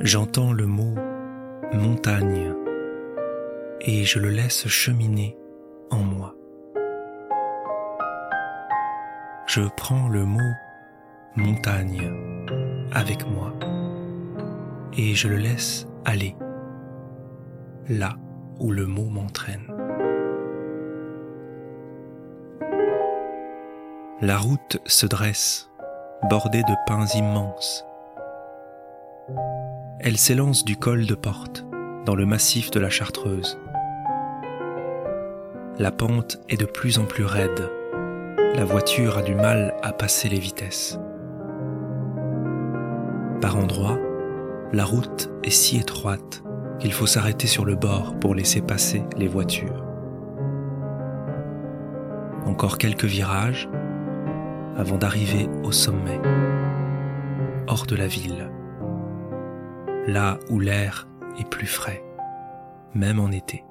J'entends le mot montagne et je le laisse cheminer en moi. Je prends le mot montagne avec moi et je le laisse aller là où le mot m'entraîne. La route se dresse, bordée de pins immenses. Elle s'élance du col de Porte, dans le massif de la Chartreuse. La pente est de plus en plus raide. La voiture a du mal à passer les vitesses. Par endroits, la route est si étroite qu'il faut s'arrêter sur le bord pour laisser passer les voitures. Encore quelques virages avant d'arriver au sommet, hors de la ville, là où l'air est plus frais, même en été.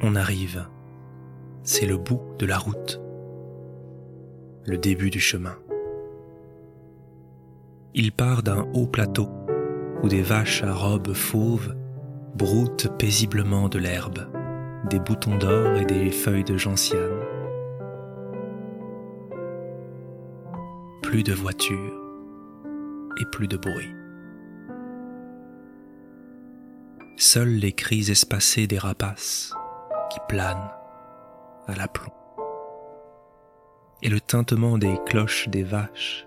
On arrive, c'est le bout de la route, le début du chemin. Il part d'un haut plateau où des vaches à robes fauves broutent paisiblement de l'herbe, des boutons d'or et des feuilles de gentiane. Plus de voitures et plus de bruit. Seuls les cris espacés des rapaces qui planent à l'aplomb et le tintement des cloches des vaches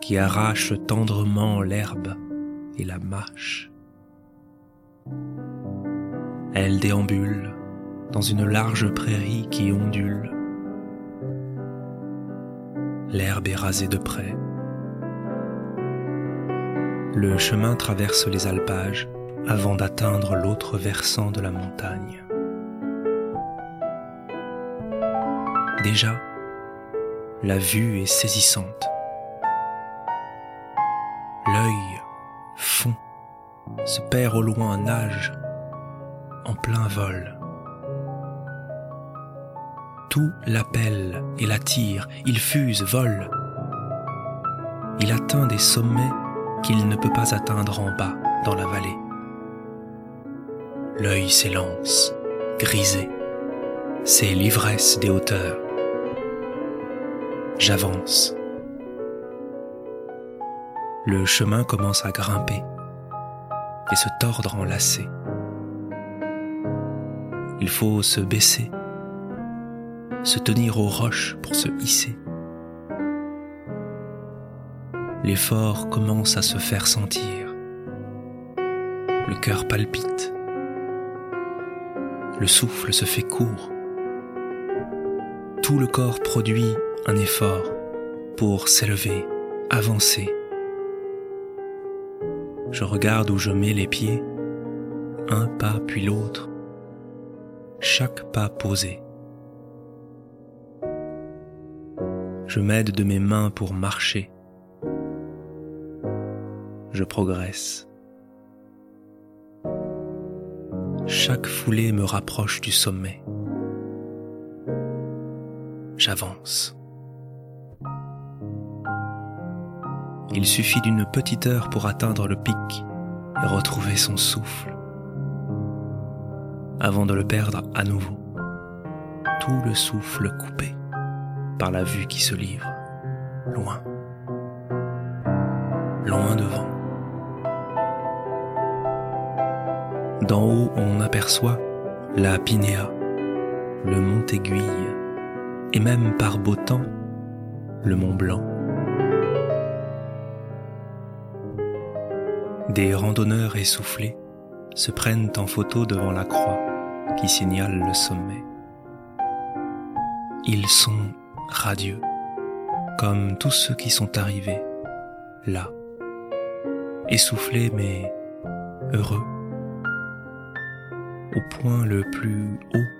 qui arrache tendrement l'herbe et la mâche. Elle déambule dans une large prairie qui ondule. L'herbe est rasée de près. Le chemin traverse les alpages avant d'atteindre l'autre versant de la montagne. Déjà, la vue est saisissante. L'œil fond, se perd au loin, nage, en plein vol. Tout l'appelle et l'attire, il fuse, vole. Il atteint des sommets qu'il ne peut pas atteindre en bas, dans la vallée. L'œil s'élance, grisé. C'est l'ivresse des hauteurs. J'avance le chemin commence à grimper et se tordre en lacets. Il faut se baisser, se tenir aux roches pour se hisser. L'effort commence à se faire sentir. Le cœur palpite. Le souffle se fait court. Tout le corps produit un effort pour s'élever, avancer, je regarde où je mets les pieds, un pas puis l'autre, chaque pas posé. Je m'aide de mes mains pour marcher. Je progresse. Chaque foulée me rapproche du sommet. J'avance. Il suffit d'une petite heure pour atteindre le pic et retrouver son souffle, avant de le perdre à nouveau, tout le souffle coupé par la vue qui se livre, loin, loin devant. D'en haut, on aperçoit la Pinéa, le mont Aiguille, et même par beau temps, le mont Blanc. Des randonneurs essoufflés se prennent en photo devant la croix qui signale le sommet. Ils sont radieux, comme tous ceux qui sont arrivés là, essoufflés mais heureux, au point le plus haut,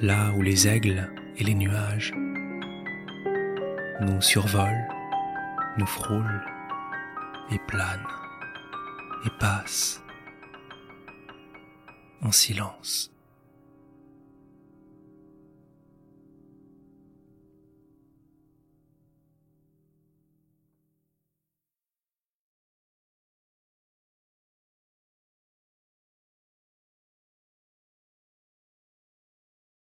là où les aigles et les nuages nous survolent, nous frôlent et plane et passe en silence.